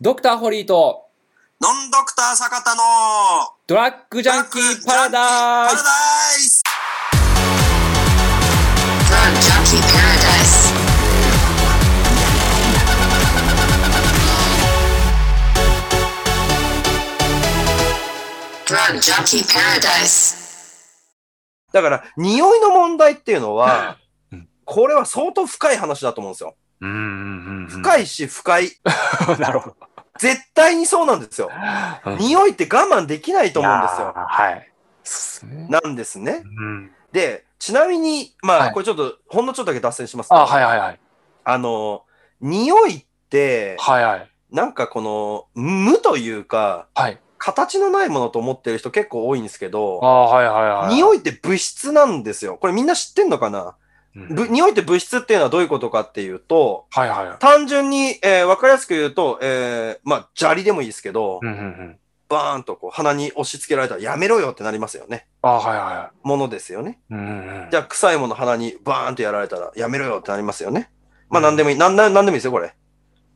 ドクターホリーとノンドクター坂田のドラッグジャンキーパラダイパラスダイス.だから、匂いの問題っていうのはうん、これは相当深い話だと思うんですよ。うんうんうん深いし、深い。なるほど。絶対にそうなんですよ。匂いって我慢できないと思うんですよ。はい。なんですね。うん。で、ちなみに、まあ、はいこれちょっと、ほんのちょっとだけ脱線しますけどあ、はいはいはい。あの、匂いって、はいはい。なんかこの、無というか、はい。形のないものと思ってる人結構多いんですけあど、はいはいはい。い。匂いって物質なんですよ。これみんな知ってんのかな、ぶ匂いって物質っていうのはどういうことかっていうと、はいはい。単純に、えーわかりやすく言うと、えーまあ、砂利でもいいですけど、うんうんうん。バーンとこう鼻に押し付けられたらやめろよってなりますよね。あはいはものですよね。い。うんうん。じゃあ、臭いもの鼻にバーンとやられたらやめろよってなりますよね。まあ、なんでもいい。なん、なんなんでもいいですよ、これ。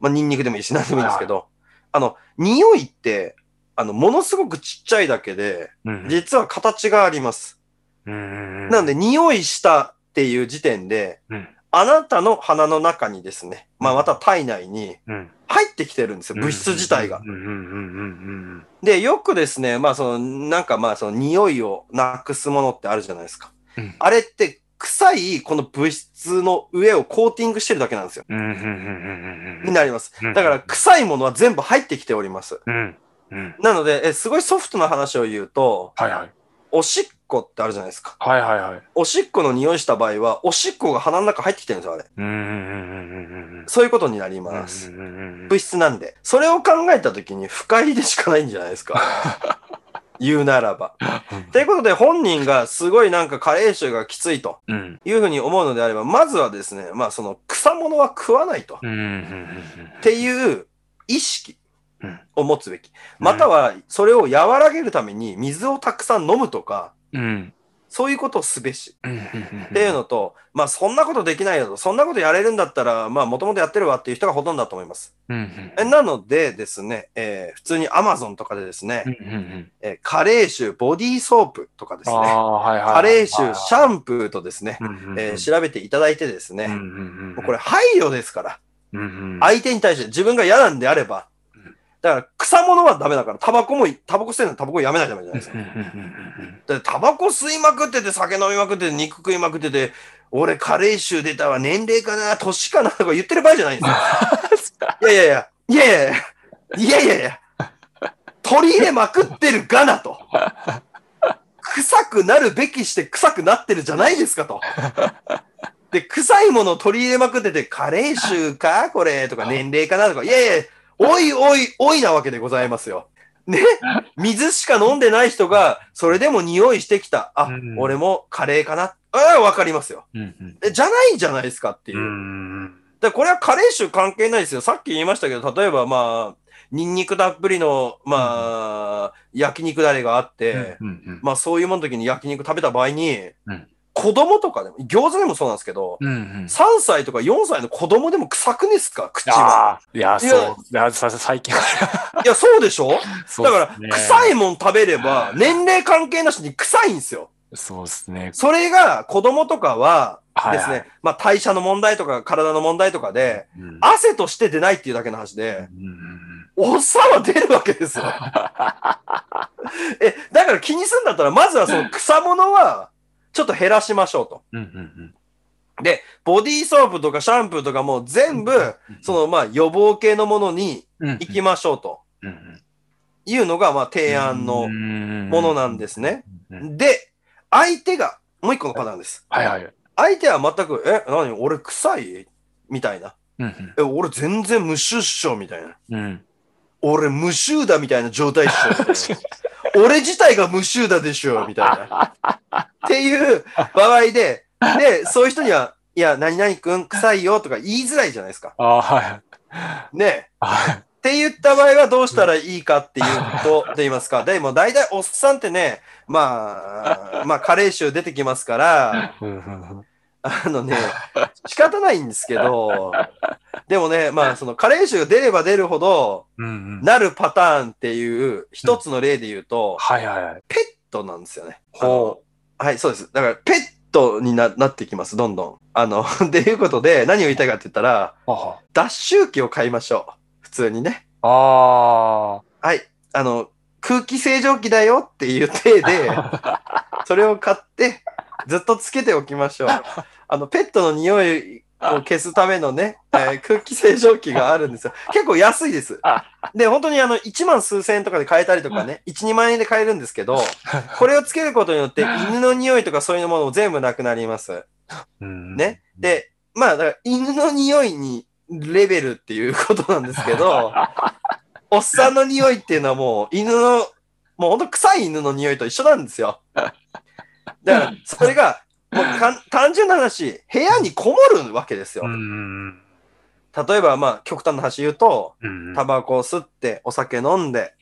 まあ、ニンニクでもいいし、なんでもいいんですけど。あの、匂いって、あの、ものすごくちっちゃいだけで、うんうん、実は形があります。うんうんうん。なので、匂いしたっていう時点で、うんあなたの鼻の中にですね、まあ、また体内にうん。入ってきてるんですよ、物質自体が。うんうんうんうんうんで、よくですね、まあ、その、なんかまあ、その、匂いをなくすものってあるじゃないですか。うんあれって、臭い、この物質の上をコーティングしてるだけなんですよ。うん。うんうんうんうんうんになります。うんだから、臭いものは全部入ってきております。うん。うん。なので、えすごいソフトな話を言うと、はいはい。おしっこってあるじゃないですか。はいはいはい。おしっこの匂いした場合は、おしっこが鼻の中入ってきてるんですよ、あれ。う。そういうことになります。物質なんで。それを考えたときに、深入りでしかないんじゃないですか。言うならば。ということで、本人がすごいなんか加齢臭がきついとうん。いうふうに思うのであれば、まずはですね、まあその草物は食わないと。っていう意識うんを持つべき。または、それを和らげるために水をたくさん飲むとか、うん。そういうことをすべし。っていうのと、まあそんなことできないよと、そんなことやれるんだったら、まあもともとやってるわっていう人がほとんどだと思います。うんうんえなのでですね、えー普通に Amazon とかでですね、えー加齢臭ボディーソープとかですね、ああ、はいはい。加齢臭シャンプーとですね、えー調べていただいてですね、これ配慮ですから、相手に対して自分が嫌なんであればうん、だから草物はダメだから、タバコも、タバコ吸ってるのタバコやめないとダメじゃないですか。タバコ吸いまくってて、酒飲みまくってて、肉食いまくってて、俺加齢臭出たわ、年齢かな、年かなとか言ってる場合じゃないんですよ。いやいやいや、いやいやいや、いやいやいや、取り入れまくってるがなと。臭くなるべきして臭くなってるじゃないですかと。で、臭いものを取り入れまくってて、加齢臭か？これとか年齢かなとか、いやいや、おいおいおいなわけでございますよ。ね、水しか飲んでない人が、それでも匂いしてきた。あ、うん俺もカレーかな。ああ、わかりますよ。うんうんえじゃないじゃないですかっていうう。んでこれはカレー臭関係ないですよ。さっき言いましたけど、例えばまあ、ニンニクたっぷりの、まあ、焼肉だれがあって、うんうんまあそういうものの時に焼肉食べた場合に、うん子供とかでも、餃子でもそうなんですけど、うんうん3歳とか4歳の子供でも臭くねですか？口は。いや、そう。最近。いや、そうでしょ？そうだから、臭いもん食べれば、年齢関係なしに臭いんですよ。そうですね。それが子供とかははいですね、まあ代謝の問題とか体の問題とかで、うん汗として出ないっていうだけの話で、うんうんおっさんは出るわけですよ。え、だから気にするんだったら、まずはその草物は、ちょっと減らしましょうと。うんうんで、ボディーソープとかシャンプーとかも全部、そのまあ予防系のものにうん行きましょうというのがまあ提案のもものなんですね。うんで、相手が、もう一個のパターンです。はいはい。相手は全く、え、何？俺臭い？みたいな。うんえ、俺全然無臭っしょみたいな。うんうん俺無臭だみたいな状態っしょ。俺自体が無臭だでしょみたいな。っていう場合で、で、そういう人には、いや、何々くん臭いよとか言いづらいじゃないですか。ああ、はい。ねはい。って言った場合はどうしたらいいかっていうと、と言いますか。でも大体おっさんってね、まあ、まあ、加齢臭出てきますから、ああのね、仕方ないんですけど、でもね、まあ、その加齢臭が出れば出るほど。なるパターンっていう、一つの例で言うと、はいはいはい。ペットなんですよね。ほはい、そうです。だから、ペットにななってきます、どんどん。あの、っていうことで、何を言いたいかって言ったら、脱臭機を買いましょう。普通にね。あ。あはい。あの、空気清浄機だよっていう体で、それを買って、ずっとつけておきましょう。あの、ペットの匂いを消すためのね、えー空気清浄機があるんですよ。結構安いです。で、本当にあの、1万数千円とかで買えたりとかね、1、2万円で買えるんですけど、これをつけることによって、犬の匂いとかそういうものも全部なくなります。うんね。で、まあ、だから犬の匂いにレベルっていうことなんですけど、おっさんの匂いっていうのはもう犬の、もう本当臭い犬の匂いと一緒なんですよ。だから、それが、もう 単純な話、部屋にこもるわけですよう。ん。例えば、まあ、極端な話言うと、うん。タバコを吸って、お酒飲んで、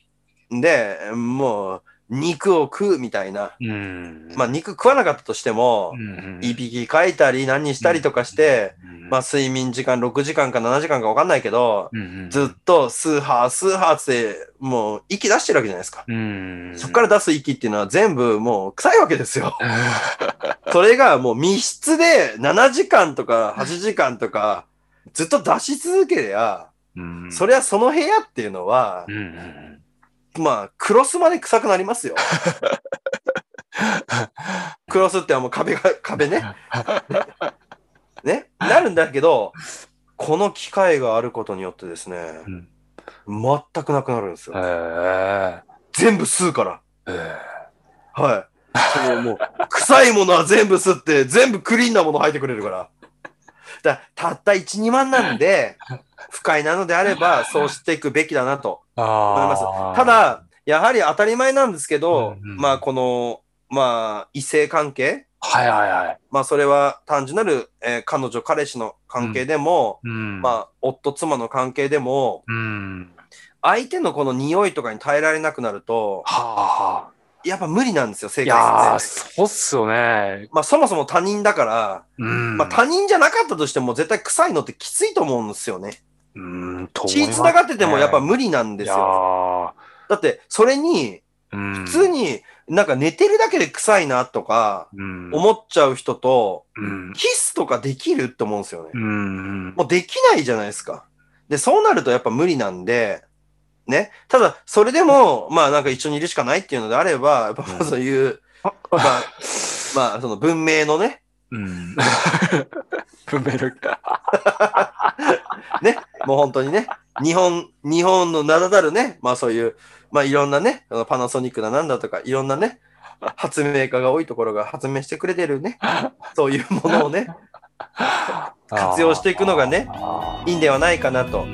で、もう、肉を食うみたいな。うん。まあ、肉食わなかったとしてもう、ん、いびきかいたり何したりとかして、うん、まあ、睡眠時間6時間か7時間か分かんないけど、うん、ずっとスーハー、スーハーって、もう息出してるわけじゃないですか。うん。そこから出す息っていうのは全部もう臭いわけですよ。それがもう密室で7時間とか8時間とかずっと出し続けりゃ、うん、そりゃその部屋っていうのはう、ん。まあ、クロスまで臭くなりますよ。クロスってはもう壁が、壁ね。ね。なるんだけど、この機械があることによってですね、うん全くなくなるんですよ。全部吸うから。えはい。そうもう、臭いものは全部吸って、全部クリーンなもの吐いてくれるから。だたった1、2万なんで、不快なのであれば、そうしていくべきだなとあ思いますあ。た、だ、やはり当たり前なんですけど、うんうんまあ、この、まあ、異性関係、はいはいはい。まあ、それは単純なる、えー彼女、彼氏の関係でも、うん。まあ、夫、妻の関係でも、うん。相手のこの匂いとかに耐えられなくなると、はあ。やっぱ無理なんですよ、生い活や。そうっすよね。まあ、そもそも他人だから、うん。まあ、他人じゃなかったとしても絶対臭いのってきついと思うんですよね。うん、と思い血ます繋がっててもやっぱね無理なんですよ。よ。だって、それに、うん。普通になんか寝てるだけで臭いなとかうん、思っちゃう人と、うん。キスとかできるって思うんですよね。うん。もうできないじゃないですか。で、そうなるとやっぱ無理なんで、ね。ただ、それでも、まあなんか一緒にいるしかないっていうのであれば、やっぱまあそう。いう、まあ、まあその文明のね、うん。文明力。ね、もう本当にね、日本、日本の名だたるね、まあそういう、まあいろんなね、パナソニックだなんだとか、いろんなね、発明家が多いところが発明してくれてるね、そういうものをね、活用していくのがねあいいんではないかなと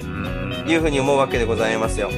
いうふうに思うわけでございますよ。